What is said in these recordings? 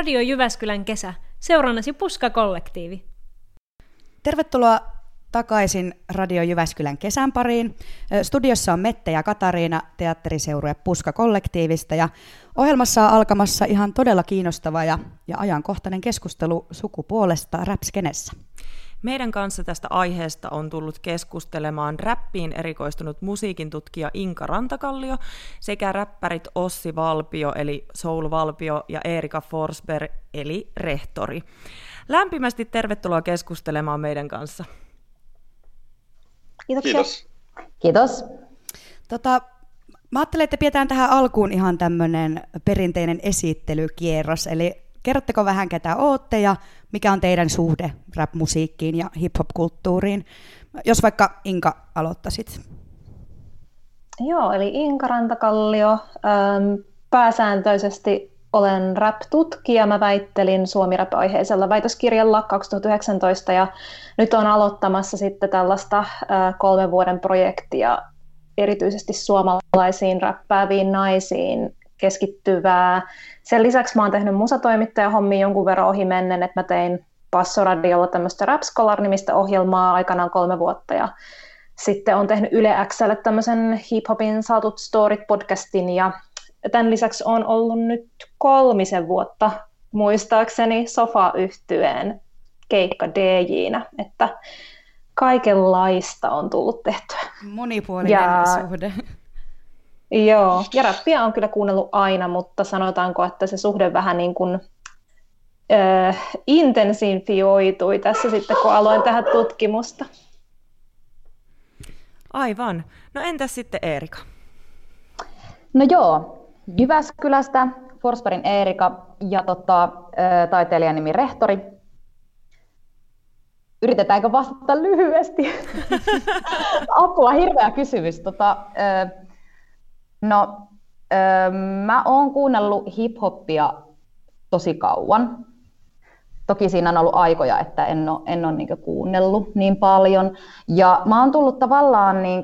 Radio Jyväskylän kesä, seurannasi Puska-kollektiivi. Tervetuloa takaisin Radio Jyväskylän kesän pariin. Studiossa on Mette ja Katariina teatteriseurue Puska-kollektiivista ja ohjelmassa on alkamassa ihan todella kiinnostava ja, ja ajankohtainen keskustelu sukupuolesta räpskenessä. Meidän kanssa tästä aiheesta on tullut keskustelemaan räppiin erikoistunut musiikin tutkija Inka Rantakallio sekä räppärit Ossi Valpio eli Soul Valpio ja Erika Forsberg eli Rehtori. Lämpimästi tervetuloa keskustelemaan meidän kanssa. Kiitoksia. Kiitos. Kiitos. Tota, mä ajattelen, että pidetään tähän alkuun ihan tämmöinen perinteinen esittelykierros, eli kerrotteko vähän ketä ootte ja mikä on teidän suhde rap-musiikkiin ja hip-hop-kulttuuriin? Jos vaikka Inka aloittaisit. Joo, eli Inka Rantakallio. Pääsääntöisesti olen rap-tutkija. Mä väittelin suomi rap-aiheisella väitöskirjalla 2019 ja nyt on aloittamassa sitten tällaista kolmen vuoden projektia erityisesti suomalaisiin räppääviin naisiin keskittyvää. Sen lisäksi mä oon tehnyt musatoimittajahommia jonkun verran ohi mennen, että mä tein Passoradiolla tämmöistä Rap Scholar-nimistä ohjelmaa aikanaan kolme vuotta ja sitten on tehnyt Yle Xlle tämmöisen hip-hopin saatut storit podcastin ja tämän lisäksi on ollut nyt kolmisen vuotta muistaakseni sofa-yhtyeen keikka DJnä, että kaikenlaista on tullut tehtyä. Monipuolinen ja, suhde. Joo, ja rappia on kyllä kuunnellut aina, mutta sanotaanko, että se suhde vähän niin kuin äh, intensifioitui tässä sitten, kun aloin tähän tutkimusta. Aivan. No entäs sitten Eerika? No joo, Jyväskylästä, Forsbergin Eerika ja tota, taiteilijan nimi Rehtori. Yritetäänkö vastata lyhyesti? Apua, hirveä kysymys. Tota, no, mä oon kuunnellut hip-hoppia tosi kauan. Toki siinä on ollut aikoja, että en ole, en ole niin kuunnellut niin paljon. Ja mä oon tullut tavallaan niin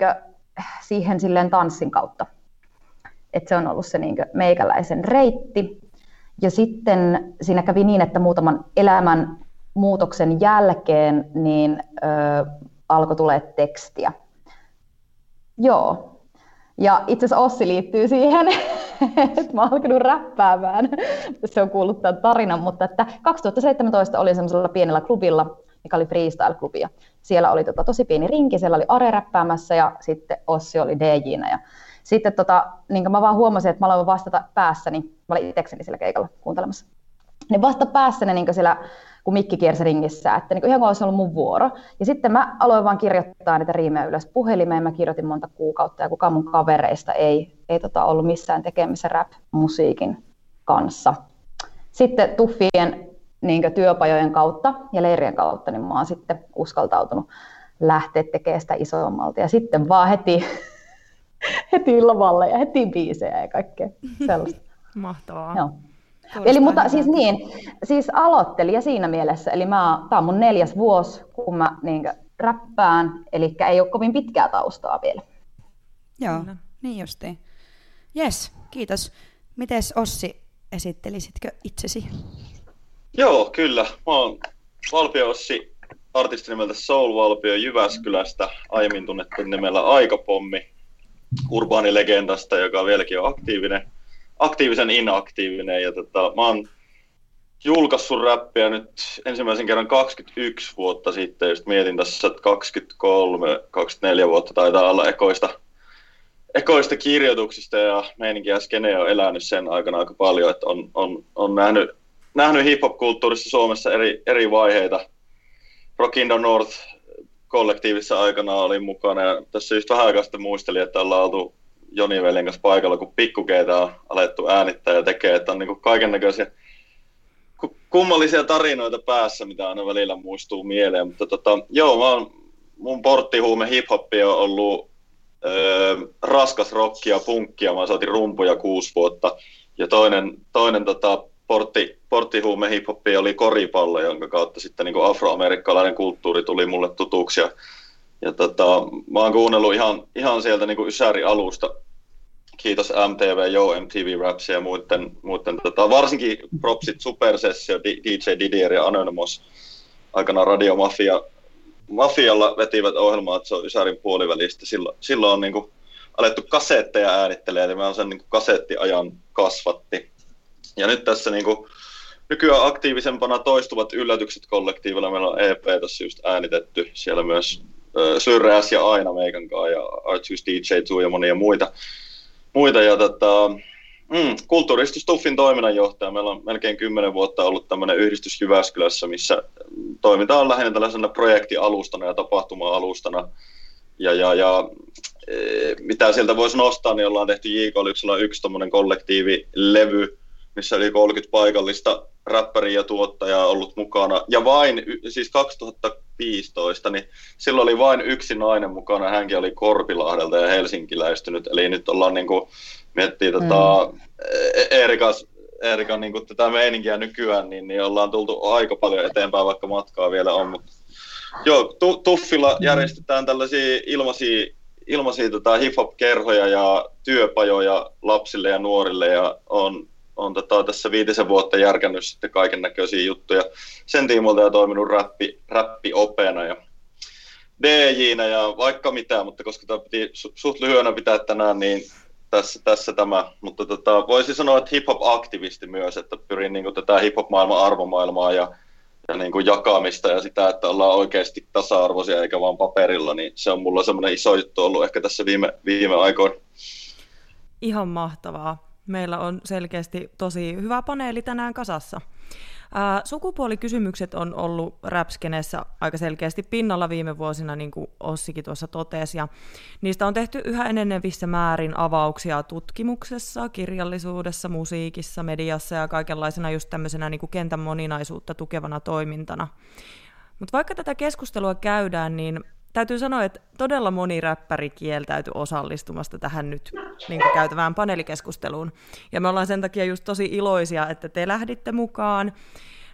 siihen silleen tanssin kautta että se on ollut se niin meikäläisen reitti. Ja sitten siinä kävi niin, että muutaman elämän muutoksen jälkeen niin ö, alkoi tulee tekstiä. Joo. Ja itse asiassa Ossi liittyy siihen, että mä alkanut räppäämään. Se on kuullut tämän tarinan, mutta että 2017 olin semmoisella pienellä klubilla, mikä oli freestyle-klubia. Siellä oli tota, tosi pieni rinki, siellä oli Are räppäämässä ja sitten Ossi oli DJnä. Ja sitten tota, niin mä vaan huomasin, että mä aloin vastata päässäni, mä olin itsekseni sillä keikalla kuuntelemassa, niin vasta päässäni niin siellä, kun mikki kiersi ringissä, että niin ihan kuin olisi ollut mun vuoro. Ja sitten mä aloin vaan kirjoittaa niitä riimejä ylös puhelimeen, mä kirjoitin monta kuukautta ja kukaan mun kavereista ei, ei tota ollut missään tekemissä rap-musiikin kanssa. Sitten tuffien niin työpajojen kautta ja leirien kautta, niin mä oon sitten uskaltautunut lähteä tekemään sitä isommalta. Ja sitten vaan heti heti lavalle ja heti biisejä ja kaikkea sellaista. Mahtavaa. Joo. Eli mutta hyvä. siis niin, siis aloittelija siinä mielessä, eli mä, tää on mun neljäs vuosi, kun mä niin räppään, eli ei ole kovin pitkää taustaa vielä. Joo, Kyllä. niin justiin. Jes, kiitos. Mites Ossi, esittelisitkö itsesi? Joo, kyllä. Mä oon Valpio Ossi, artisti nimeltä Soul Valpio Jyväskylästä, aiemmin tunnettu nimellä Aikapommi urbaanilegendasta, joka vieläkin on aktiivinen, aktiivisen inaktiivinen. Ja tota, mä oon julkaissut räppiä nyt ensimmäisen kerran 21 vuotta sitten, just mietin tässä, että 23-24 vuotta taitaa olla ekoista, ekoista kirjoituksista ja meininki ja skene on elänyt sen aikana aika paljon, että on, on, on nähnyt, nähnyt hip-hop-kulttuurissa Suomessa eri, eri vaiheita. Rock in the North kollektiivissa aikana olin mukana ja tässä just vähän aikaa sitten muistelin, että ollaan oltu Joni Veljen kanssa paikalla, kun pikkukeita on alettu äänittää ja tekee, että on niin kaiken näköisiä kummallisia tarinoita päässä, mitä aina välillä muistuu mieleen, mutta tota, joo, mä oon, mun porttihuume hiphoppi on ollut öö, raskas rockia, punkkia, mä saatiin rumpuja kuusi vuotta, ja toinen, toinen tota, portti, porttihuume hiphoppi oli koripallo, jonka kautta sitten niin afroamerikkalainen kulttuuri tuli mulle tutuksi. Ja, ja tota, mä oon kuunnellut ihan, ihan sieltä niin Ysäri alusta, kiitos MTV, Yo MTV Raps ja muiden, muiden tota, varsinkin propsit Supersessio, DJ Didier ja Anonymous aikana Radiomafia Mafialla vetivät ohjelmaa, että se on Ysärin puolivälistä. Silloin, silloin on niin kuin, alettu kasetteja äänittelee, eli mä sen niin kuin, kasettiajan kasvatti. Ja nyt tässä niin kuin, nykyään aktiivisempana toistuvat yllätykset kollektiivilla. Meillä on EP tässä just äänitetty. Siellä myös äh, Syrjäs ja Aina meikan kanssa ja Artus DJ 2 ja monia muita. muita ja tota, mm, kulttuuristus Tuffin toiminnanjohtaja. Meillä on melkein kymmenen vuotta ollut tämmöinen yhdistys Jyväskylässä, missä toimitaan lähinnä tällaisena projektialustana ja tapahtuma-alustana. Ja, ja, ja e, mitä sieltä voisi nostaa, niin ollaan tehty J. yksi tuommoinen kollektiivilevy, missä oli 30 paikallista räppäriä ja tuottajaa ollut mukana. Ja vain, siis 2015, niin silloin oli vain yksi nainen mukana. Hänkin oli Korpilahdelta ja helsinkiläistynyt. Eli nyt ollaan niin kuin, miettii tota, mm. tota, Eerikas, Eerikan niin kuin, tätä meininkiä nykyään, niin, niin ollaan tultu aika paljon eteenpäin, vaikka matkaa vielä on. Mutta, joo, tu, Tuffilla mm. järjestetään tällaisia ilmaisia ilmaisia tota, hip-hop-kerhoja ja työpajoja lapsille ja nuorille ja on on tota, tässä viitisen vuotta järkännyt sitten kaiken näköisiä juttuja sen tiimoilta ja toiminut räppi, räppiopena ja dj ja vaikka mitä, mutta koska tämä piti su- suht lyhyenä pitää tänään, niin tässä, tässä tämä. Mutta tota, voisi sanoa, että hip-hop-aktivisti myös, että pyrin niin kuin, tätä hip-hop-maailman arvomaailmaa ja, ja niin kuin jakamista ja sitä, että ollaan oikeasti tasa-arvoisia eikä vaan paperilla, niin se on mulla semmoinen iso juttu ollut ehkä tässä viime, viime aikoina. Ihan mahtavaa. Meillä on selkeästi tosi hyvä paneeli tänään kasassa. Ää, sukupuolikysymykset on ollut räpskeneessä aika selkeästi pinnalla viime vuosina, niin kuin Ossikin tuossa totesi, ja niistä on tehty yhä enenevissä määrin avauksia tutkimuksessa, kirjallisuudessa, musiikissa, mediassa ja kaikenlaisena just tämmöisenä niin kuin kentän moninaisuutta tukevana toimintana. Mutta vaikka tätä keskustelua käydään, niin täytyy sanoa, että todella moni räppäri kieltäytyi osallistumasta tähän nyt niin kuin käytävään paneelikeskusteluun. Ja me ollaan sen takia just tosi iloisia, että te lähditte mukaan.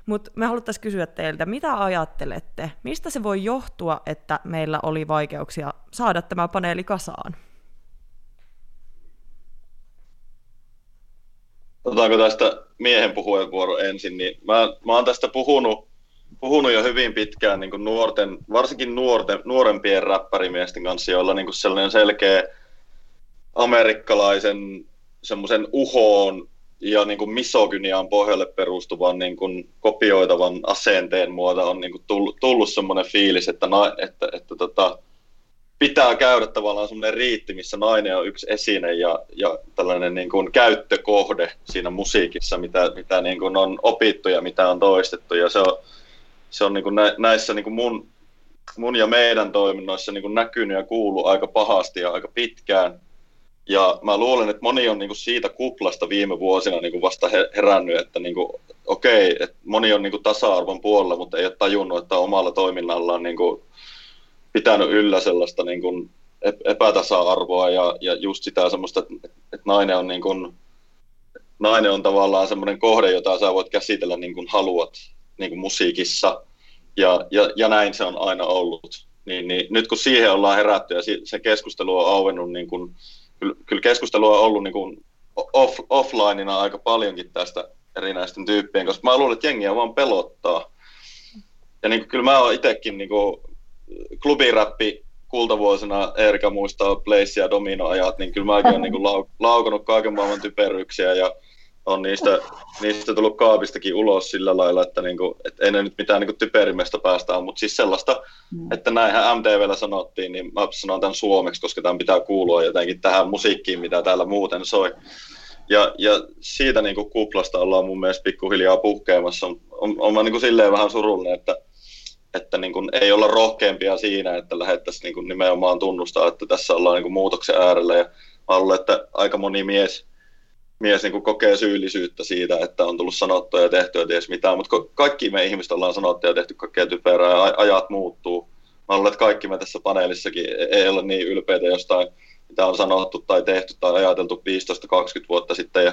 Mutta me haluttaisiin kysyä teiltä, mitä ajattelette? Mistä se voi johtua, että meillä oli vaikeuksia saada tämä paneeli kasaan? Otetaanko tästä miehen puheenvuoro ensin? Niin mä, mä oon tästä puhunut puhunut jo hyvin pitkään niin kuin nuorten, varsinkin nuorten, nuorempien räppärimiesten kanssa, joilla niin kuin sellainen selkeä amerikkalaisen semmoisen uhoon ja niin kuin misogyniaan pohjalle perustuvan niin kuin kopioitavan asenteen muoto on niin kuin tullut, tullut semmoinen fiilis, että, na, että, että tota, pitää käydä tavallaan semmoinen riitti, missä nainen on yksi esine ja, ja tällainen niin kuin käyttökohde siinä musiikissa, mitä, mitä niin kuin on opittu ja mitä on toistettu. Ja se on, se on niin kuin näissä niin kuin mun, mun ja meidän toiminnoissa niin kuin näkynyt ja kuullut aika pahasti ja aika pitkään. Ja mä luulen, että moni on niin kuin siitä kuplasta viime vuosina niin kuin vasta herännyt, että niin kuin, okei, että moni on niin kuin tasa-arvon puolella, mutta ei ole tajunnut, että omalla toiminnallaan niin kuin pitänyt yllä sellaista niin kuin epätasa-arvoa ja, ja just sitä semmoista, että, että nainen on niin kuin, nainen on tavallaan semmoinen kohde, jota sä voit käsitellä niin kuin haluat niin kuin musiikissa, ja, ja, ja näin se on aina ollut. Niin, niin, nyt kun siihen ollaan herätty ja se keskustelu on auennut, niin kuin, kyllä, kyllä keskustelua on ollut niin kuin off, offlineina aika paljonkin tästä erinäisten tyyppien, koska mä luulen, että jengiä vaan pelottaa. Ja niin kuin, kyllä mä oon itsekin niin kuin, klubiräppi kultavuosina, Erika muistaa Place ja Domino-ajat, niin kyllä mäkin olen niin kuin, laukonut kaiken maailman typeryksiä ja on niistä, niistä tullut kaapistakin ulos sillä lailla, että, niinku, et ei ne nyt mitään niinku typerimmästä päästä mutta siis sellaista, mm. että näinhän MTVllä sanottiin, niin mä sanon tämän suomeksi, koska tämän pitää kuulua jotenkin tähän musiikkiin, mitä täällä muuten soi. Ja, ja siitä niinku kuplasta ollaan mun mielestä pikkuhiljaa puhkeamassa. On, on, on mä niinku silleen vähän surullinen, että, että niinku ei olla rohkeampia siinä, että lähdettäisiin niinku nimenomaan tunnustaa, että tässä ollaan niinku muutoksen äärellä. Ja mä luulen, että aika moni mies, mies niin kuin kokee syyllisyyttä siitä, että on tullut sanottua ja tehtyä ties mitään, mutta kaikki me ihmiset ollaan sanottu ja tehty kaikkea typerää ja ajat muuttuu. Mä luulen, että kaikki me tässä paneelissakin e-, ei ole niin ylpeitä jostain, mitä on sanottu tai tehty tai ajateltu 15-20 vuotta sitten ja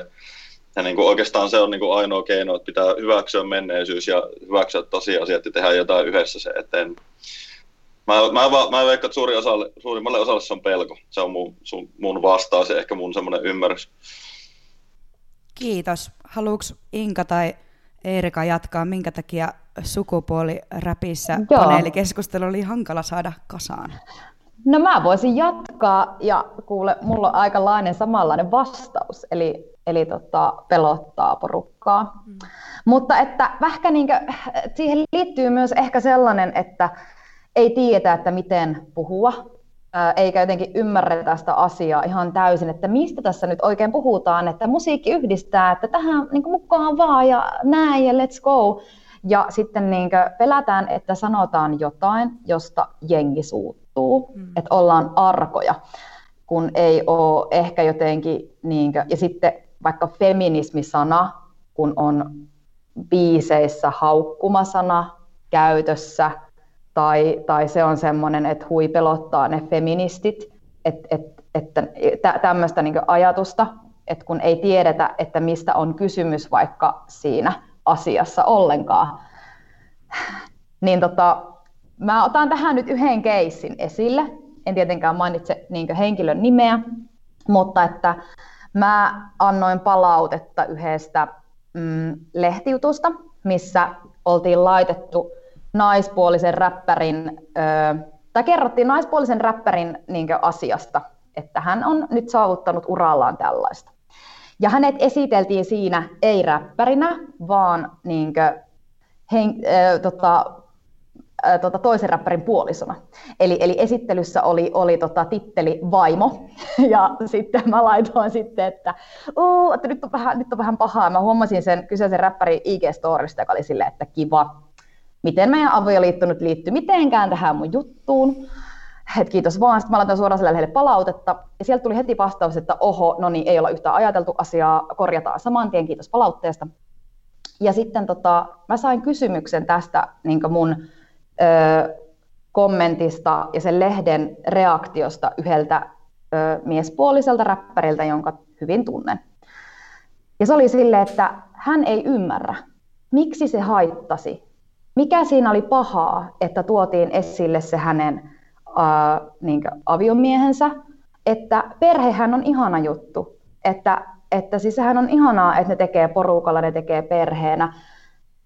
ja niin kuin oikeastaan se on niin kuin ainoa keino, että pitää hyväksyä menneisyys ja hyväksyä tosiasiat ja tehdä jotain yhdessä se eteen. Mä, mä, mä, mä veikkaan, että osalle, suurimmalle osalle se on pelko. Se on mun, sun, mun vastaus ja ehkä mun semmoinen ymmärrys. Kiitos. Haluatko Inka tai Eerika jatkaa, minkä takia sukupuoliräpissä Joo. paneelikeskustelu oli hankala saada kasaan? No mä voisin jatkaa ja kuule, mulla on aikalainen samanlainen vastaus, eli, eli tota, pelottaa porukkaa. Mm. Mutta että vähän niin kuin, siihen liittyy myös ehkä sellainen, että ei tiedä, että miten puhua, eikä jotenkin ymmärretä sitä asiaa ihan täysin, että mistä tässä nyt oikein puhutaan, että musiikki yhdistää, että tähän niin mukaan vaan ja näin ja let's go. Ja sitten niin pelätään, että sanotaan jotain, josta jengi suuttuu, mm. että ollaan arkoja, kun ei ole ehkä jotenkin, niin kuin, ja sitten vaikka feminismisana, kun on biiseissä haukkumasana käytössä, tai, tai se on semmoinen, että huipelottaa ne feministit, et, et, että tämmöistä niin ajatusta, että kun ei tiedetä, että mistä on kysymys vaikka siinä asiassa ollenkaan. Niin tota, mä otan tähän nyt yhden keissin esille. En tietenkään mainitse niin henkilön nimeä, mutta että mä annoin palautetta yhdestä mm, lehtijutusta, missä oltiin laitettu naispuolisen räppärin, ö, tai kerrottiin naispuolisen räppärin niin asiasta, että hän on nyt saavuttanut urallaan tällaista. Ja hänet esiteltiin siinä ei räppärinä, vaan niin kuin, hen, äh, tota, äh, tota, toisen räppärin puolisona. Eli, eli esittelyssä oli, oli tota, titteli vaimo, ja sitten mä laitoin sitten, että, että nyt, on vähän, nyt on vähän pahaa. Mä huomasin sen kyseisen räppärin IG-storista, joka oli silleen, että kiva, miten meidän avioliitto nyt liittyy mitenkään tähän mun juttuun että kiitos vaan. Sitten mä laitan suoraan sille palautetta. Ja sieltä tuli heti vastaus, että oho, no niin, ei olla yhtään ajateltu asiaa, korjataan saman tien, kiitos palautteesta. Ja sitten tota, mä sain kysymyksen tästä niin mun ö, kommentista ja sen lehden reaktiosta yhdeltä ö, miespuoliselta räppäriltä, jonka hyvin tunnen. Ja se oli sille, että hän ei ymmärrä, miksi se haittasi. Mikä siinä oli pahaa, että tuotiin esille se hänen äh, niin aviomiehensä, että perhehän on ihana juttu, että, että siis sehän on ihanaa, että ne tekee porukalla, ne tekee perheenä,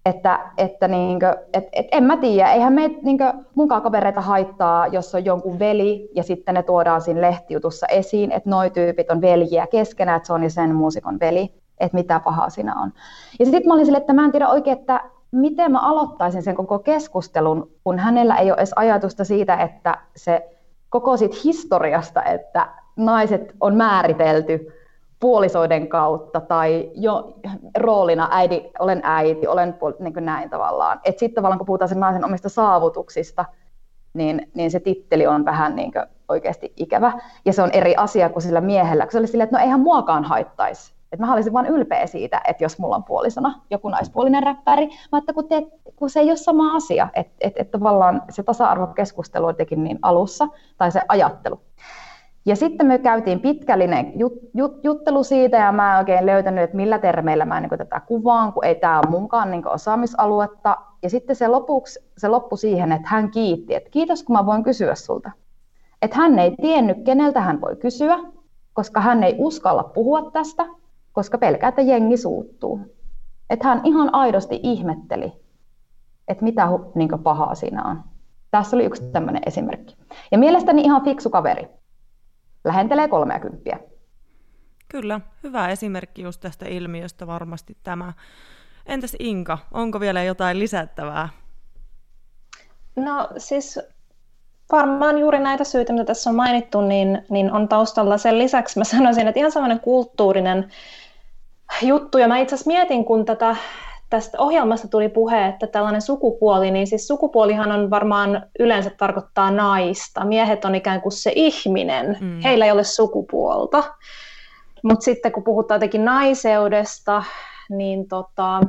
että, että niinkö, et, et en mä tiedä, eihän meitä niinkö, munkaan kavereita haittaa, jos on jonkun veli ja sitten ne tuodaan siinä lehtijutussa esiin, että noi tyypit on veljiä keskenään, että se on sen muusikon veli, että mitä pahaa siinä on. Ja sitten mä olin sille, että mä en tiedä oikein, että miten mä aloittaisin sen koko keskustelun, kun hänellä ei ole edes ajatusta siitä, että se koko siitä historiasta, että naiset on määritelty puolisoiden kautta tai jo roolina äiti, olen äiti, olen niin kuin näin tavallaan. Että sitten tavallaan kun puhutaan sen naisen omista saavutuksista, niin, niin se titteli on vähän niin kuin oikeasti ikävä. Ja se on eri asia kuin sillä miehellä, kun se oli silleen, että no eihän muakaan haittaisi että mä olisin vain ylpeä siitä, että jos mulla on puolisona joku naispuolinen räppäri, mutta kun, te, kun se ei ole sama asia, että et, et tavallaan se tasa-arvokeskustelu jotenkin niin alussa, tai se ajattelu. Ja sitten me käytiin pitkällinen jut, jut, juttelu siitä, ja mä en oikein löytänyt, että millä termeillä mä niin tätä kuvaan, kun ei tämä ole munkaan niin osaamisaluetta. Ja sitten se, lopuksi, se loppui siihen, että hän kiitti, että kiitos kun mä voin kysyä sulta. Että hän ei tiennyt, keneltä hän voi kysyä, koska hän ei uskalla puhua tästä, koska pelkää, että jengi suuttuu. Että hän ihan aidosti ihmetteli, että mitä niin pahaa siinä on. Tässä oli yksi tämmöinen esimerkki. Ja mielestäni ihan fiksu kaveri. Lähentelee 30. Kyllä, hyvä esimerkki just tästä ilmiöstä varmasti tämä. Entäs Inka, onko vielä jotain lisättävää? No siis varmaan juuri näitä syitä, mitä tässä on mainittu, niin, niin on taustalla sen lisäksi. Mä sanoisin, että ihan sellainen kulttuurinen juttu. Ja mä itse asiassa mietin, kun tätä, tästä ohjelmasta tuli puhe, että tällainen sukupuoli, niin siis sukupuolihan on varmaan yleensä tarkoittaa naista. Miehet on ikään kuin se ihminen. Mm. Heillä ei ole sukupuolta. Mutta sitten kun puhutaan jotenkin naiseudesta, niin tota,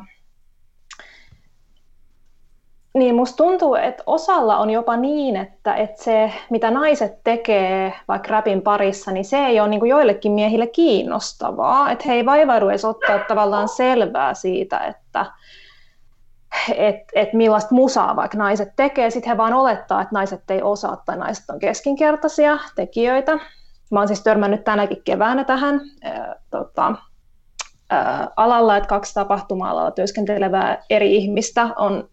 niin musta tuntuu, että osalla on jopa niin, että, että se, mitä naiset tekee vaikka rapin parissa, niin se ei ole niin kuin joillekin miehille kiinnostavaa. Että he ei vaivaudu edes ottaa tavallaan selvää siitä, että, että et millaista musaa vaikka naiset tekee. Sitten he vaan olettaa, että naiset ei osaa tai naiset on keskinkertaisia tekijöitä. Mä oon siis törmännyt tänäkin keväänä tähän ää, tota, alalla, että kaksi tapahtuma-alalla työskentelevää eri ihmistä on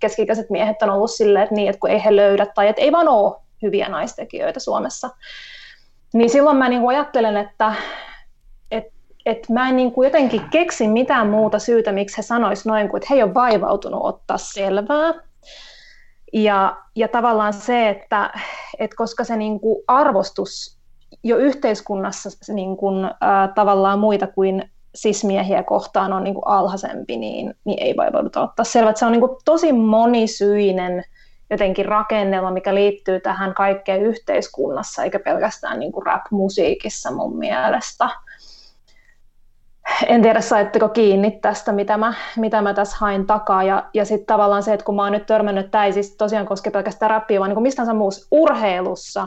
keskikäiset miehet on ollut silleen, että, niin, että kun ei he löydä tai että ei vaan ole hyviä naistekijöitä Suomessa. Niin silloin mä niin kuin ajattelen, että että mä en niin kuin jotenkin keksi mitään muuta syytä, miksi he sanois noin kuin, että he ei ole vaivautunut ottaa selvää. Ja, ja tavallaan se, että, että koska se niin kuin arvostus jo yhteiskunnassa niin kuin, ää, tavallaan muita kuin sismiehiä kohtaan on niin kuin alhaisempi, niin, niin ei vaivauduta ottaa selvää. Että se on niin kuin tosi monisyinen jotenkin rakennelma, mikä liittyy tähän kaikkeen yhteiskunnassa, eikä pelkästään niin kuin rap-musiikissa mun mielestä en tiedä saitteko kiinni tästä, mitä mä, mitä mä tässä hain takaa. Ja, ja sitten tavallaan se, että kun mä oon nyt törmännyt, tämä ei siis tosiaan koske pelkästään rappia, vaan niin mistä tahansa muussa urheilussa,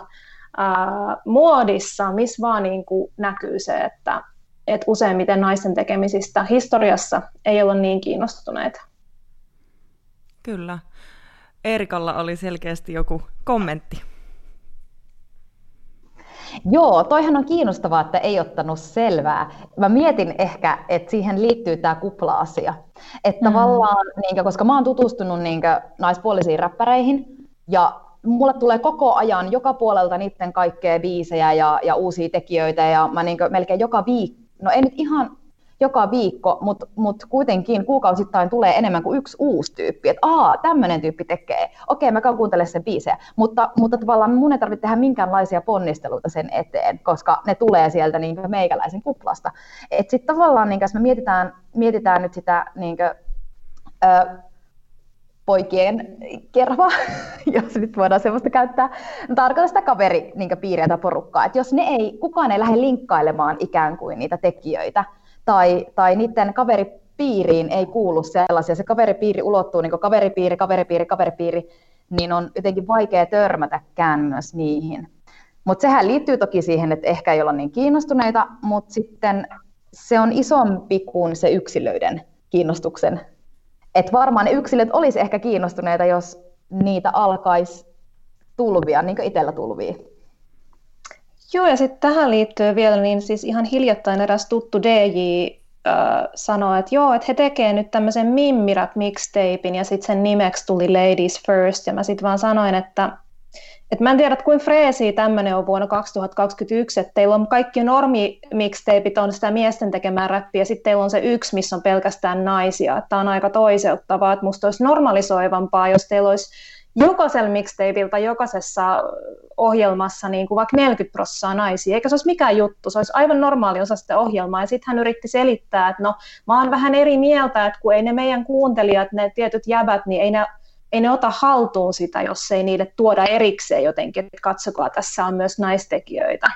ää, muodissa, missä vaan niin kuin näkyy se, että, että useimmiten naisten tekemisistä historiassa ei ole niin kiinnostuneita. Kyllä. Erikalla oli selkeästi joku kommentti. Joo, toihan on kiinnostavaa, että ei ottanut selvää. Mä mietin ehkä, että siihen liittyy tämä kupla-asia. Että mm. tavallaan, niin, koska mä oon tutustunut niin, naispuolisiin räppäreihin, ja mulle tulee koko ajan joka puolelta niiden kaikkea biisejä ja, ja uusia tekijöitä, ja mä niin, melkein joka viikko, no ei nyt ihan joka viikko, mutta mut kuitenkin kuukausittain tulee enemmän kuin yksi uusi tyyppi, että aa, tämmöinen tyyppi tekee, okei, mä käyn sen biisejä, mutta, mutta tavallaan mun ei tarvitse tehdä minkäänlaisia ponnisteluita sen eteen, koska ne tulee sieltä niin meikäläisen kuplasta. Että sitten tavallaan, niin jos me mietitään, mietitään nyt sitä niin kuin, ö, poikien kerva, jos nyt voidaan sellaista käyttää, tarkoitan sitä kaveri niin piiriä tai porukkaa, että jos ne ei, kukaan ei lähde linkkailemaan ikään kuin niitä tekijöitä, tai, tai niiden kaveripiiriin ei kuulu sellaisia. Se kaveripiiri ulottuu niin kaveripiiri, kaveripiiri, kaveripiiri, niin on jotenkin vaikea törmätäkään myös niihin. Mutta sehän liittyy toki siihen, että ehkä ei olla niin kiinnostuneita, mutta sitten se on isompi kuin se yksilöiden kiinnostuksen. Että varmaan ne yksilöt olisi ehkä kiinnostuneita, jos niitä alkaisi tulvia, niin kuin itsellä tulvii. Joo, ja sitten tähän liittyy vielä, niin siis ihan hiljattain eräs tuttu DJ äh, sanoi, että joo, että he tekee nyt tämmöisen Mimmirat mixtapein, ja sitten sen nimeksi tuli Ladies First, ja mä sitten vaan sanoin, että et mä en tiedä, kuinka freesi tämmöinen on vuonna 2021, että teillä on kaikki normi mixtapeit on sitä miesten tekemää räppiä, ja sitten teillä on se yksi, missä on pelkästään naisia, että on aika toiseuttavaa, että musta olisi normalisoivampaa, jos teillä olisi jokaisella mixtapeilta, jokaisessa ohjelmassa niin kuin vaikka 40 prosenttia naisia, eikä se olisi mikään juttu, se olisi aivan normaali osa sitä ohjelmaa, ja sitten hän yritti selittää, että no mä oon vähän eri mieltä, että kun ei ne meidän kuuntelijat, ne tietyt jäbät, niin ei ne, ei ne ota haltuun sitä, jos ei niille tuoda erikseen jotenkin, että katsokaa, tässä on myös naistekijöitä.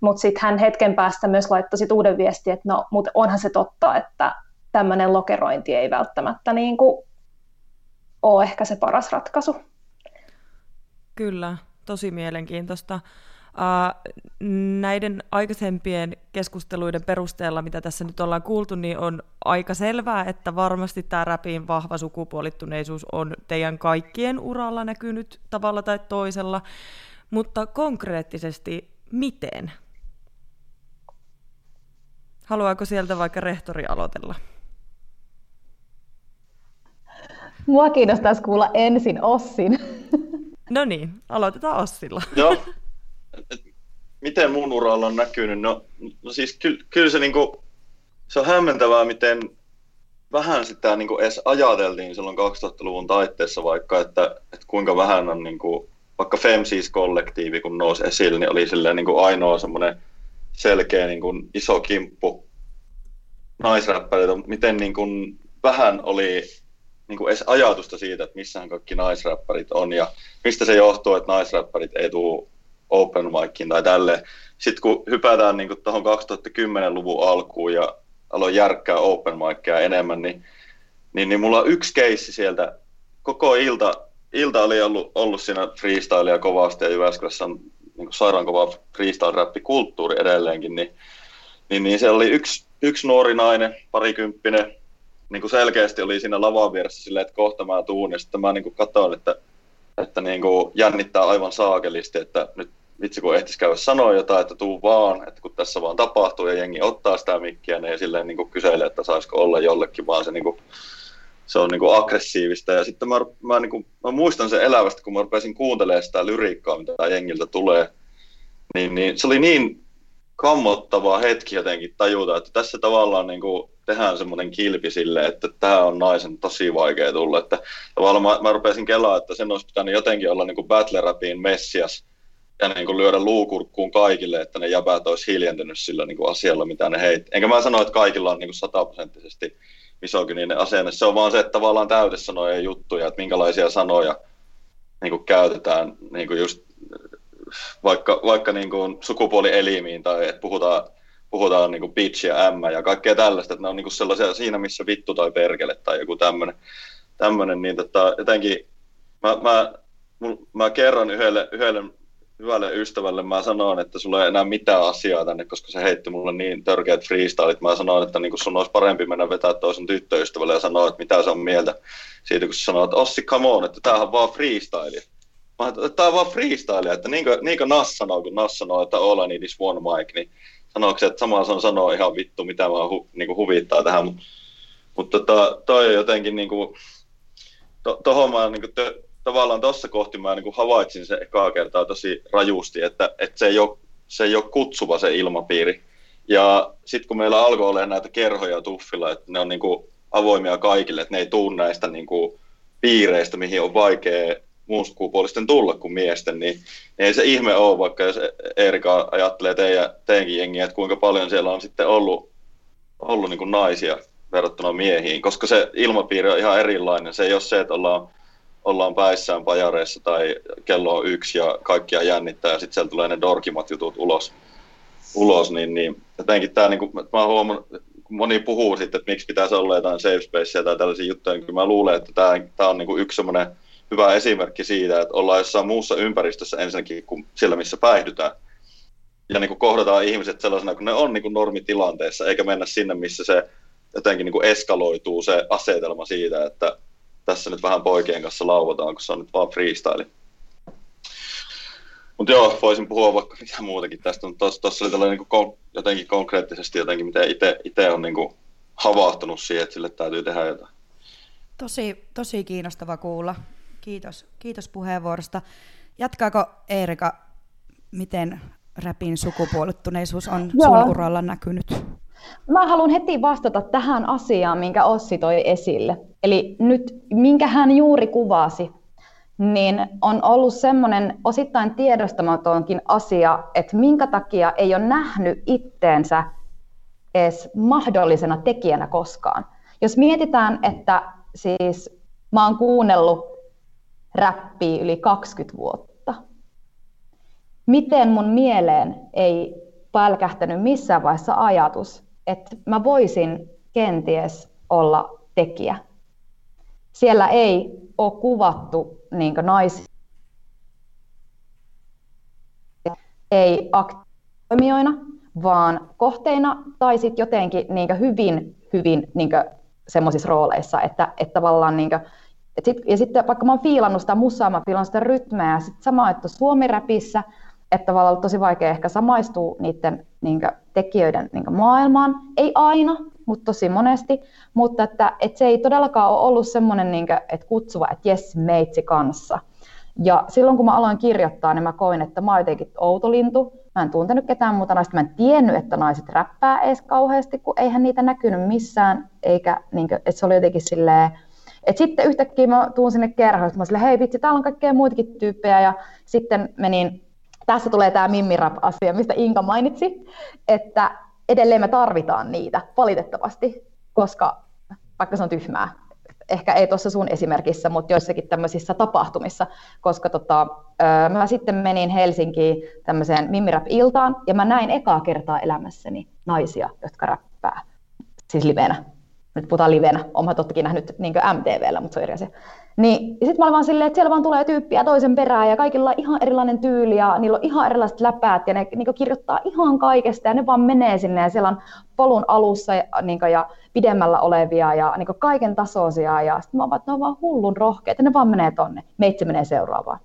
Mutta sitten hän hetken päästä myös laittoi sit uuden viestin, että no, mutta onhan se totta, että tämmöinen lokerointi ei välttämättä niin kuin ole ehkä se paras ratkaisu. Kyllä, tosi mielenkiintoista. Uh, näiden aikaisempien keskusteluiden perusteella, mitä tässä nyt ollaan kuultu, niin on aika selvää, että varmasti tämä räpin vahva sukupuolittuneisuus on teidän kaikkien uralla näkynyt tavalla tai toisella, mutta konkreettisesti miten? Haluaako sieltä vaikka rehtori aloitella? Mua kiinnostaisi kuulla ensin Ossin. No niin, aloitetaan Ossilla. Joo. Miten mun uralla on näkynyt? No, no siis ky, kyllä se, niinku, se on hämmentävää, miten vähän sitä niinku edes ajateltiin silloin 2000-luvun taitteessa vaikka, että, että kuinka vähän on niinku, vaikka Femsis-kollektiivi, kun nousi esille, niin oli silleen niinku ainoa semmoinen selkeä niinku iso kimppu naisräppäreitä, miten niinku vähän oli niin kuin edes ajatusta siitä, että missähän kaikki naisräppärit on ja mistä se johtuu, että naisräppärit ei tule open miciin tai tälle. Sitten kun hypätään niin tuohon 2010-luvun alkuun ja aloin järkkää open micia enemmän, niin, niin, niin mulla on yksi keissi sieltä. Koko ilta, ilta oli ollut, ollut siinä freestylia kovasti ja Jyväskylässä on niin sairaan kova freestyle-räppikulttuuri edelleenkin, niin, niin, niin se oli yksi, yksi nuori nainen, parikymppinen, niin kuin selkeästi oli siinä lavan vieressä silleen, että kohta mä tuun, ja sitten mä niin kuin katsoin, että, että niin kuin jännittää aivan saakelisti, että nyt vitsi kun ehtis käydä sanoa jotain, että tuu vaan, että kun tässä vaan tapahtuu ja jengi ottaa sitä mikkiä, niin silleen niin kuin kyselee, että saisiko olla jollekin, vaan se, niin kuin, se on niin kuin aggressiivista. Ja sitten mä, mä, niin kuin, mä muistan sen elävästi, kun mä rupesin kuuntelemaan sitä lyriikkaa, mitä jengiltä tulee, niin, niin se oli niin kammottava hetki jotenkin tajuta, että tässä tavallaan niin kuin tehdään semmoinen kilpi sille, että tämä on naisen tosi vaikea tulla. Että tavallaan mä, mä rupesin kelaa, että sen olisi pitänyt jotenkin olla niin kuin battle rapin messias ja niin kuin lyödä luukurkkuun kaikille, että ne jäbät olisi hiljentynyt sillä niin kuin asialla, mitä ne heit. Enkä mä sano, että kaikilla on niin kuin sataprosenttisesti misogyninen asenne. Se on vaan se, että tavallaan täyte sanoja juttuja, että minkälaisia sanoja niin kuin käytetään niin kuin just vaikka, vaikka niin kuin sukupuolielimiin tai että puhutaan, puhutaan niin kuin bitch ja ämmä ja kaikkea tällaista, että ne on niin kuin sellaisia siinä, missä vittu tai perkele tai joku tämmöinen, tämmöinen niin tota, jotenkin mä, mä, mä kerron yhdelle, yhdelle hyvälle ystävälle, mä sanoin, että sulla ei enää mitään asiaa tänne, koska se heitti mulle niin törkeät freestylit. Mä sanoin, että niin sun olisi parempi mennä vetää toisen tyttöystävälle ja sanoa, että mitä se on mieltä siitä, kun sä sanoit, että Ossi, come on, että tämähän on vaan freestyle. Mä tämä on vaan freestyle, että niin kuin, niin kuin Nas sanoo, kun Nas sanoo, että all I need is one mic, niin sanooko se, että sama on sanoa ihan vittu, mitä mä hu, niin kuin huvittaa tähän. Mutta mut tota, toi on jotenkin niin kuin, to, tohon mä niin kuin, tö, tavallaan tuossa kohti mä niin kuin havaitsin se ekaa kertaa tosi rajusti, että, että se, ei ole, se ei ole kutsuva se ilmapiiri. Ja sitten kun meillä alkoi olla näitä kerhoja tuffilla, että ne on niin kuin avoimia kaikille, että ne ei tuu näistä niin kuin piireistä, mihin on vaikea muun sukupuolisten tulla kuin miesten, niin, niin ei se ihme ole, vaikka jos Erika ajattelee teidän, teidänkin jengiä, että kuinka paljon siellä on sitten ollut, ollut niin kuin naisia verrattuna miehiin, koska se ilmapiiri on ihan erilainen. Se ei ole se, että ollaan, ollaan päissään pajareissa tai kello on yksi ja kaikkia jännittää ja sitten sieltä tulee ne dorkimat jutut ulos, ulos niin, niin jotenkin tämä, niin kuin, mä oon huomannut, kun moni puhuu sitten, että miksi pitäisi olla jotain safe spacea tai tällaisia juttuja, niin mä luulen, että tämä, tämä on niin kuin yksi semmoinen hyvä esimerkki siitä, että ollaan jossain muussa ympäristössä ensinnäkin kuin siellä, missä päihdytään. Ja niin kuin kohdataan ihmiset sellaisena, kun ne on niin kuin normitilanteessa, eikä mennä sinne, missä se jotenkin niin kuin eskaloituu se asetelma siitä, että tässä nyt vähän poikien kanssa lauvataan, kun se on nyt vaan freestyle. Mutta joo, voisin puhua vaikka mitä muutakin tästä, mutta tuossa oli tällainen niin kuin jotenkin konkreettisesti jotenkin, miten itse on niin kuin havahtunut siihen, että sille täytyy tehdä jotain. Tosi, tosi kiinnostava kuulla. Kiitos, kiitos puheenvuorosta. Jatkaako Eerika, miten räpin sukupuolittuneisuus on Joo. sun uralla näkynyt? Mä haluan heti vastata tähän asiaan, minkä Ossi toi esille. Eli nyt, minkä hän juuri kuvasi, niin on ollut semmoinen osittain tiedostamatonkin asia, että minkä takia ei ole nähnyt itteensä edes mahdollisena tekijänä koskaan. Jos mietitään, että siis mä oon kuunnellut räppiä yli 20 vuotta. Miten mun mieleen ei pälkähtänyt missään vaiheessa ajatus, että mä voisin kenties olla tekijä. Siellä ei ole kuvattu niin naisia, ei aktiivitoimijoina, vaan kohteina tai sitten jotenkin niin hyvin, hyvin niin semmoisissa rooleissa, että, että tavallaan niin et sit, ja sitten vaikka mä oon fiilannut sitä musaa, mä fiilannut sitä rytmeä, ja sitten sama, että suomiräpissä, että tavallaan tosi vaikea ehkä samaistua niiden niin tekijöiden niin maailmaan. Ei aina, mutta tosi monesti. Mutta että, että se ei todellakaan ole ollut semmoinen niin että kutsuva, että jes, meitsi kanssa. Ja silloin kun mä aloin kirjoittaa, niin mä koin, että mä oon jotenkin outolintu. Mä en tuntenut ketään muuta naista. Mä en tiennyt, että naiset räppää edes kauheasti, kun eihän niitä näkynyt missään. Eikä, niin kuin, että se oli jotenkin silleen, et sitten yhtäkkiä mä tuun sinne kerhoon, että mä sille, hei vitsi, täällä on kaikkea muitakin tyyppejä, ja sitten menin, tässä tulee tämä Mimmirap-asia, mistä Inka mainitsi, että edelleen me tarvitaan niitä, valitettavasti, koska vaikka se on tyhmää, ehkä ei tuossa sun esimerkissä, mutta joissakin tämmöisissä tapahtumissa, koska tota, mä sitten menin Helsinkiin tämmöiseen Mimmirap-iltaan, ja mä näin ekaa kertaa elämässäni naisia, jotka räppää, siis livenä. Nyt puhutaan livenä, olen tottakin nähnyt niin MTVllä, mutta se on eri asia. Niin, sitten mä olin vaan silleen, että siellä vaan tulee tyyppiä toisen perään ja kaikilla on ihan erilainen tyyli ja niillä on ihan erilaiset läpäät ja ne niin kirjoittaa ihan kaikesta ja ne vaan menee sinne ja siellä on polun alussa ja, niin ja pidemmällä olevia ja niin kaiken tasoisia ja sitten mä vaan, että ne on vaan hullun rohkeita, ne vaan menee tonne, meitsi menee seuraavaan.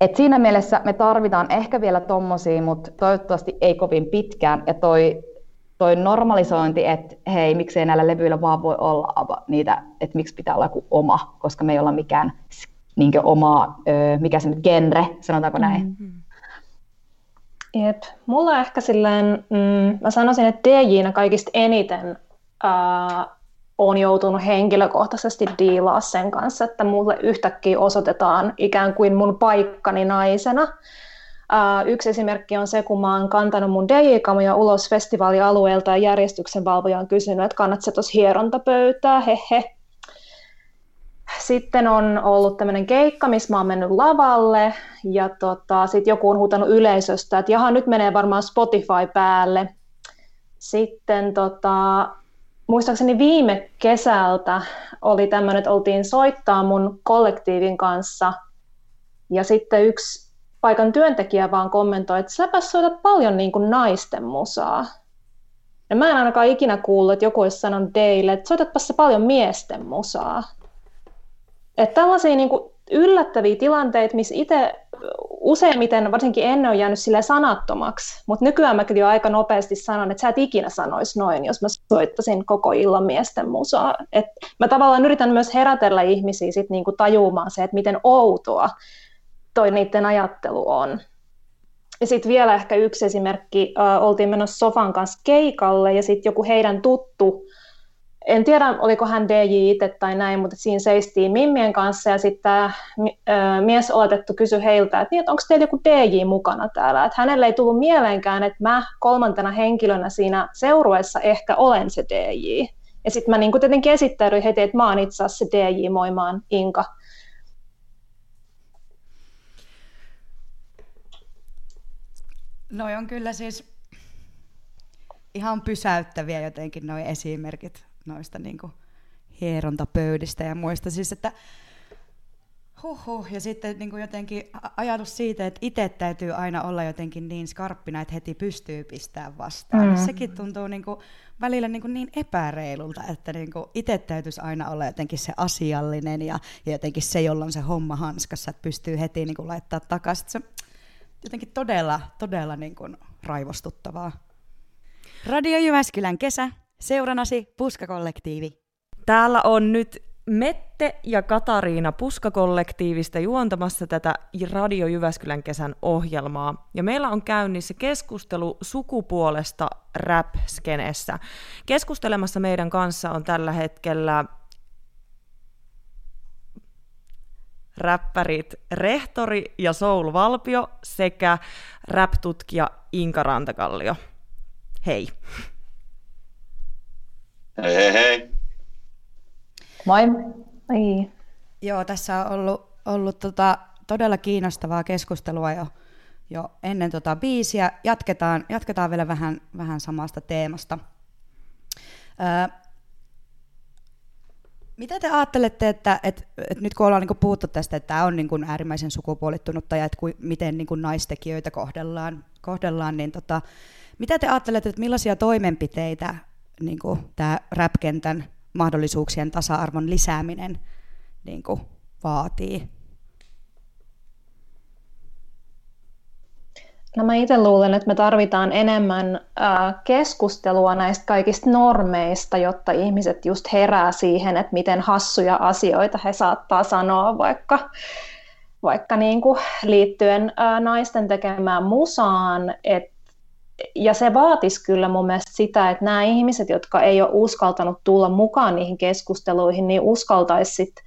Et siinä mielessä me tarvitaan ehkä vielä tommosia, mutta toivottavasti ei kovin pitkään. Ja toi toi normalisointi, että hei, miksei näillä levyillä vaan voi olla niitä, että miksi pitää olla joku oma, koska me ei olla mikään niin oma, mikä se nyt, genre, sanotaanko näin. Mm-hmm. Jep. Mulla ehkä silleen, mm, mä sanoisin, että DJnä kaikista eniten ää, on joutunut henkilökohtaisesti diilaa sen kanssa, että mulle yhtäkkiä osoitetaan ikään kuin mun paikkani naisena – Uh, yksi esimerkki on se, kun mä oon kantanut mun DJ-kamoja ulos festivaalialueelta ja järjestyksenvalvoja on kysynyt, että kannatko tuossa hierontapöytää, hehe. Sitten on ollut tämmöinen keikka, missä mä oon mennyt lavalle ja tota, sitten joku on huutanut yleisöstä, että jaha, nyt menee varmaan Spotify päälle. Sitten tota, muistaakseni viime kesältä oli tämmöinen, että oltiin soittaa mun kollektiivin kanssa ja sitten yksi paikan työntekijä vaan kommentoi, että säpä soitat paljon niin kuin naisten musaa. Ja mä en ainakaan ikinä kuullut, että joku olisi sanonut Deille, että soitatpa se paljon miesten musaa. Että tällaisia niin kuin yllättäviä tilanteita, missä itse useimmiten, varsinkin ennen on jäänyt sille sanattomaksi, mutta nykyään mä kyllä aika nopeasti sanon, että sä et ikinä sanoisi noin, jos mä soittaisin koko illan miesten musaa. Et mä tavallaan yritän myös herätellä ihmisiä sit niinku tajumaan se, että miten outoa toi niiden ajattelu on. Ja sitten vielä ehkä yksi esimerkki, uh, oltiin menossa Sofan kanssa keikalle ja sitten joku heidän tuttu, en tiedä oliko hän DJ itse tai näin, mutta siinä seistiin Mimmien kanssa ja sitten tämä uh, mies oletettu kysyi heiltä, että, niin, että onko teillä joku DJ mukana täällä. Että hänelle ei tullut mieleenkään, että mä kolmantena henkilönä siinä seurueessa ehkä olen se DJ. Ja sitten mä niin tietenkin esittäydyin heti, että mä oon itse asiassa se DJ, moi mä oon Inka. No on kyllä siis ihan pysäyttäviä jotenkin nuo esimerkit noista niin kuin hierontapöydistä ja muista. Siis, että Huhhuh. Ja sitten niin kuin jotenkin ajatus siitä, että itse täytyy aina olla jotenkin niin skarppina, että heti pystyy pistämään vastaan. Mm. Sekin tuntuu niin kuin välillä niin, kuin niin epäreilulta, että niin kuin itse täytyisi aina olla jotenkin se asiallinen ja, ja jotenkin se, jolla on se homma hanskassa, että pystyy heti niin kuin laittaa takaisin. Se, jotenkin todella, todella niin kuin raivostuttavaa. Radio Jyväskylän kesä, seuranasi Puskakollektiivi. Täällä on nyt Mette ja Katariina Puskakollektiivista juontamassa tätä Radio Jyväskylän kesän ohjelmaa. Ja meillä on käynnissä keskustelu sukupuolesta rap-skeneessä. Keskustelemassa meidän kanssa on tällä hetkellä räppärit Rehtori ja Soul Valpio sekä rap-tutkija Inka Rantakallio. Hei. Hei hei hei. Moi. Moi. Joo, tässä on ollut, ollut tota, todella kiinnostavaa keskustelua jo, jo ennen tota biisiä. Jatketaan, jatketaan vielä vähän, vähän samasta teemasta. Öö, mitä te ajattelette, että, että, että nyt kun ollaan niin puhuttu tästä, että tämä on niin äärimmäisen sukupuolittunutta ja että kuin, miten niin naistekijöitä kohdellaan, kohdellaan niin tota, mitä te ajattelette, että millaisia toimenpiteitä niin tämä rap-kentän mahdollisuuksien tasa-arvon lisääminen niin vaatii? No mä itse luulen, että me tarvitaan enemmän äh, keskustelua näistä kaikista normeista, jotta ihmiset just herää siihen, että miten hassuja asioita he saattaa sanoa vaikka, vaikka niin kuin liittyen äh, naisten tekemään musaan. Et, ja se vaatisi kyllä mun mielestä sitä, että nämä ihmiset, jotka ei ole uskaltanut tulla mukaan niihin keskusteluihin, niin uskaltaisi sitten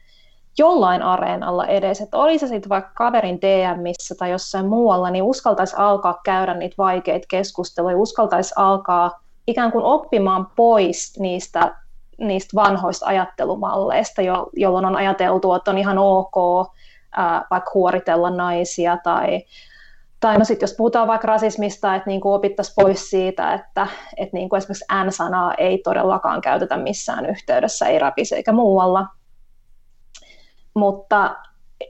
jollain areenalla edes, että oli se sitten vaikka kaverin DMissä tai jossain muualla, niin uskaltaisi alkaa käydä niitä vaikeita keskusteluja, uskaltaisi alkaa ikään kuin oppimaan pois niistä, niistä vanhoista ajattelumalleista, jo, jolloin on ajateltu, että on ihan ok ää, vaikka huoritella naisia tai tai no sitten jos puhutaan vaikka rasismista, että niin opittaisiin pois siitä, että, että niin kuin esimerkiksi N-sanaa ei todellakaan käytetä missään yhteydessä, ei rapisi eikä muualla. Mutta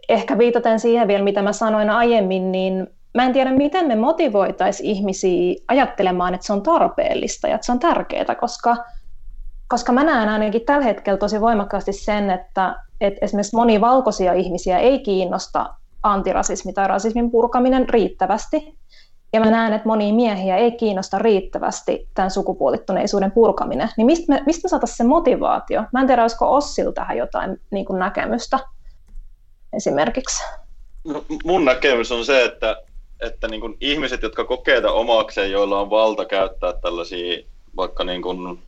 ehkä viitaten siihen vielä, mitä mä sanoin aiemmin, niin mä en tiedä, miten me motivoitaisiin ihmisiä ajattelemaan, että se on tarpeellista ja että se on tärkeää, koska, koska mä näen ainakin tällä hetkellä tosi voimakkaasti sen, että, että esimerkiksi moni valkoisia ihmisiä ei kiinnosta antirasismi tai rasismin purkaminen riittävästi. Ja mä näen, että monia miehiä ei kiinnosta riittävästi tämän sukupuolittuneisuuden purkaminen. Niin mistä me, mistä me saataisiin se motivaatio? Mä en tiedä, olisiko Ossil tähän jotain niin näkemystä esimerkiksi. No, mun näkemys on se, että, että niin kuin ihmiset, jotka kokee omakseen, joilla on valta käyttää tällaisia vaikka niin kuin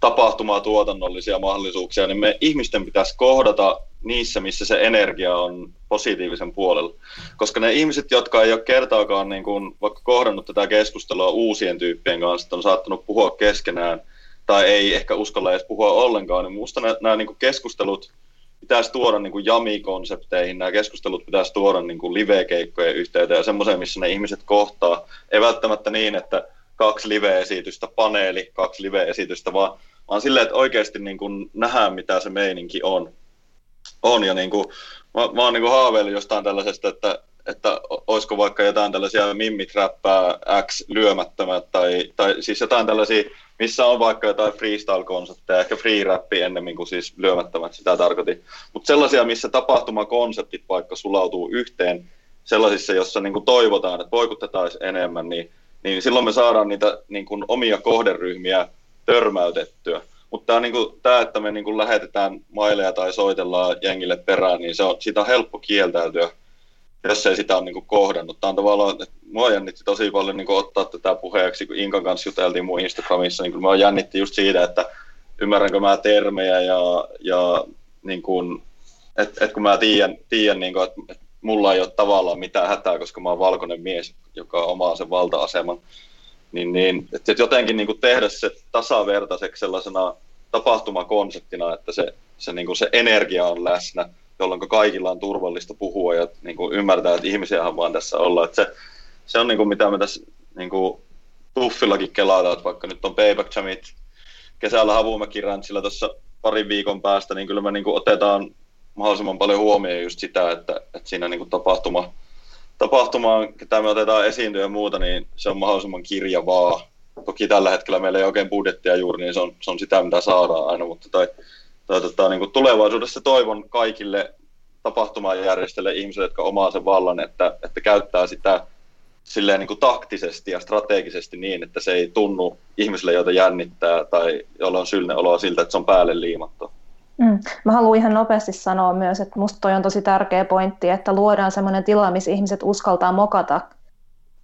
tapahtumaa tuotannollisia mahdollisuuksia, niin me ihmisten pitäisi kohdata niissä, missä se energia on positiivisen puolella. Koska ne ihmiset, jotka ei ole kertaakaan niin kuin, vaikka kohdannut tätä keskustelua uusien tyyppien kanssa, on saattanut puhua keskenään tai ei ehkä uskalla edes puhua ollenkaan, niin minusta nämä, nämä niin kuin keskustelut pitäisi tuoda niin kuin jami-konsepteihin, nämä keskustelut pitäisi tuoda niin kuin live-keikkojen yhteyteen ja semmoiseen, missä ne ihmiset kohtaa. Ei välttämättä niin, että kaksi live-esitystä, paneeli, kaksi live-esitystä, vaan, vaan silleen, että oikeasti niin kuin nähdään, mitä se meininki on. on ja niin kuin, mä, mä oon niin kuin haaveillut jostain tällaisesta, että, että olisiko vaikka jotain tällaisia mimmit-räppää X lyömättömät tai, tai siis jotain tällaisia, missä on vaikka jotain freestyle-konsepteja, ehkä free-rappi ennemmin kuin siis lyömättömät, sitä tarkoitin. Mutta sellaisia, missä tapahtumakonseptit vaikka sulautuu yhteen, sellaisissa, jossa niin kuin toivotaan, että poikutetaan enemmän, niin niin silloin me saadaan niitä niin kuin omia kohderyhmiä törmäytettyä. Mutta tämä, niin kuin, tämä, että me niin kuin lähetetään maileja tai soitellaan jengille perään, niin se on, siitä on helppo kieltäytyä, jos ei sitä ole niin kuin kohdannut. Tämä on tavallaan, että mua jännitti tosi paljon niin kuin ottaa tätä puheeksi, kun Inkan kanssa juteltiin mun Instagramissa, niin kuin mua jännitti just siitä, että ymmärränkö mä termejä ja, ja niin kuin, että et kun mä tiedän, tiedän niin kuin, että mulla ei ole tavallaan mitään hätää, koska mä oon valkoinen mies, joka omaa sen valta-aseman, niin, niin että jotenkin niin kuin tehdä se tasavertaiseksi sellaisena tapahtumakonseptina, että se, se, niin kuin se energia on läsnä, jolloin kaikilla on turvallista puhua ja niin kuin ymmärtää, että ihmisiähän vaan tässä olla. Että se, se on niin kuin mitä me tässä niin kuin Tuffillakin kelataan, että vaikka nyt on Payback Jamit kesällä Havumäki Ranchilla tuossa parin viikon päästä, niin kyllä me niin kuin otetaan mahdollisimman paljon huomioon just sitä, että, että siinä niin kuin tapahtuma, tapahtumaan, ketä me otetaan esiintyä ja muuta, niin se on mahdollisimman kirjavaa. Toki tällä hetkellä meillä ei oikein budjettia juuri, niin se on, se on sitä, mitä saadaan aina, mutta tai, tota, niin kuin tulevaisuudessa toivon kaikille tapahtumajärjestäjille ihmisille, jotka omaa sen vallan, että, että käyttää sitä silleen niin kuin taktisesti ja strategisesti niin, että se ei tunnu ihmisille, joita jännittää tai jolla on sylne oloa siltä, että se on päälle liimattu. Mm. Mä haluan ihan nopeasti sanoa myös, että musta toi on tosi tärkeä pointti, että luodaan semmoinen tila, missä ihmiset uskaltaa mokata.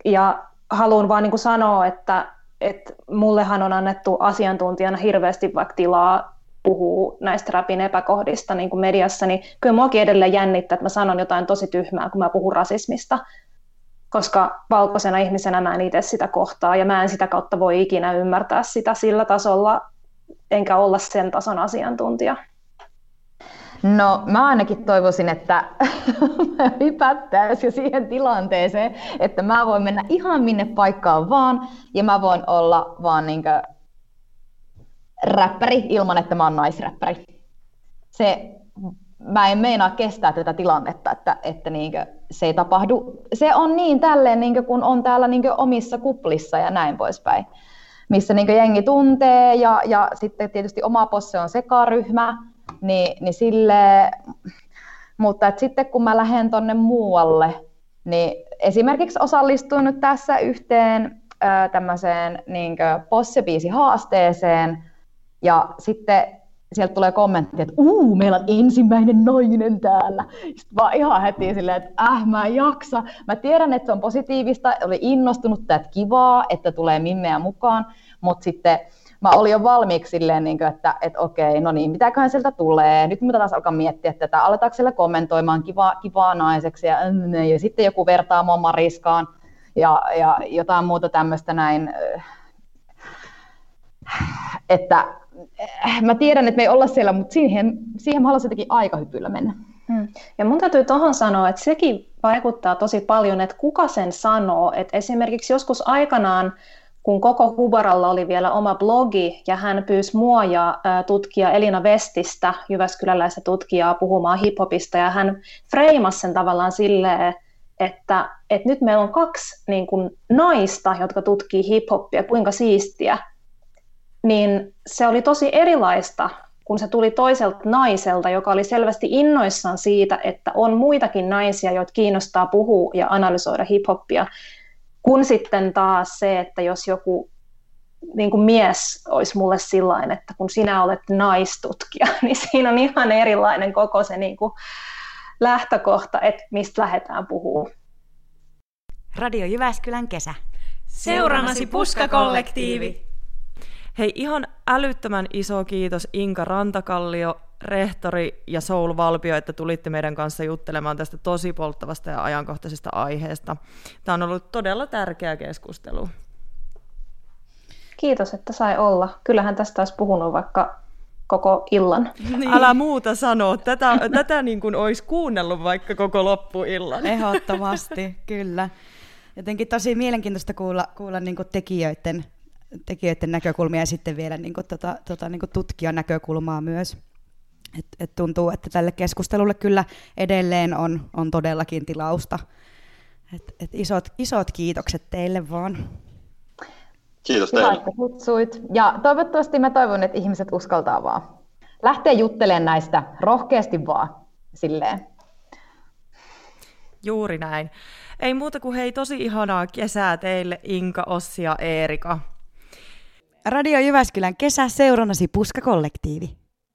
Ja haluan vaan niin kuin sanoa, että, että mullehan on annettu asiantuntijana hirveästi vaikka tilaa puhuu näistä rapin epäkohdista niin kuin mediassa, niin kyllä muakin edelleen jännittää, että mä sanon jotain tosi tyhmää, kun mä puhun rasismista, koska valkoisena ihmisenä mä en itse sitä kohtaa, ja mä en sitä kautta voi ikinä ymmärtää sitä sillä tasolla, enkä olla sen tason asiantuntija. No mä ainakin toivoisin, että mä hypättäisiin jo siihen tilanteeseen, että mä voin mennä ihan minne paikkaan vaan, ja mä voin olla vaan niinkö räppäri ilman, että mä oon naisräppäri. Se, mä en meinaa kestää tätä tilannetta, että, että niinkö, se ei tapahdu. Se on niin tälleen, niinkö, kun on täällä niinkö omissa kuplissa ja näin poispäin, missä niinkö jengi tuntee, ja, ja sitten tietysti oma posse on sekaryhmä, niin, niin sille, mutta et sitten kun mä lähden tonne muualle, niin esimerkiksi osallistuin nyt tässä yhteen tämmöiseen niin possebiisi haasteeseen ja sitten sieltä tulee kommentti, että uu, meillä on ensimmäinen nainen täällä. Sitten vaan ihan heti silleen, että äh, mä en jaksa. Mä tiedän, että se on positiivista, oli innostunut, että kivaa, että tulee mimmeä mukaan, mutta sitten mä olin jo valmiiksi silleen, niin kuin, että, että okei, no niin, mitäköhän sieltä tulee. Nyt mitä taas alkaa miettiä, tätä aletaanko siellä kommentoimaan kivaa, kivaa naiseksi ja, ja sitten joku vertaa mua Mariskaan ja, ja jotain muuta tämmöistä näin. Että mä tiedän, että me ei olla siellä, mutta siihen, siihen mä haluaisin jotenkin aikahypyllä mennä. Hmm. Ja mun täytyy tuohon sanoa, että sekin vaikuttaa tosi paljon, että kuka sen sanoo. Että esimerkiksi joskus aikanaan, kun koko Hubaralla oli vielä oma blogi, ja hän pyysi mua ja tutkija Elina Vestistä, Jyväskyläläistä tutkijaa, puhumaan hiphopista, ja hän freimasi sen tavallaan silleen, että, että nyt meillä on kaksi niin kuin, naista, jotka tutkii hiphoppia, kuinka siistiä, niin se oli tosi erilaista, kun se tuli toiselta naiselta, joka oli selvästi innoissaan siitä, että on muitakin naisia, joita kiinnostaa puhua ja analysoida hiphoppia, kun sitten taas se, että jos joku niin kuin mies olisi mulle sillain, että kun sinä olet naistutkija, niin siinä on ihan erilainen koko se niin kuin lähtökohta, että mistä lähdetään puhumaan. Radio Jyväskylän kesä. Seurannasi Puska-kollektiivi. Hei, ihan älyttömän iso kiitos Inka Rantakallio, rehtori ja Soul Valpio, että tulitte meidän kanssa juttelemaan tästä tosi polttavasta ja ajankohtaisesta aiheesta. Tämä on ollut todella tärkeä keskustelu. Kiitos, että sai olla. Kyllähän tästä olisi puhunut vaikka koko illan. Niin. Älä muuta sanoa. Tätä, tätä niin kuin olisi kuunnellut vaikka koko loppuillan. Ehdottomasti, kyllä. Jotenkin tosi mielenkiintoista kuulla, kuulla niin kuin tekijöiden, tekijöiden näkökulmia ja sitten vielä niin kuin, tota, tota, niin kuin tutkijan näkökulmaa myös. Et, et tuntuu, että tälle keskustelulle kyllä edelleen on, on todellakin tilausta. Et, et isot, isot kiitokset teille vaan. Kiitos teille. Hyvä, kutsuit. Ja toivottavasti mä toivon, että ihmiset uskaltaa vaan lähteä juttelemaan näistä rohkeasti vaan silleen. Juuri näin. Ei muuta kuin hei tosi ihanaa kesää teille Inka, Ossi ja Eerika. Radio Jyväskylän kesä seurannasi Puska-kollektiivi.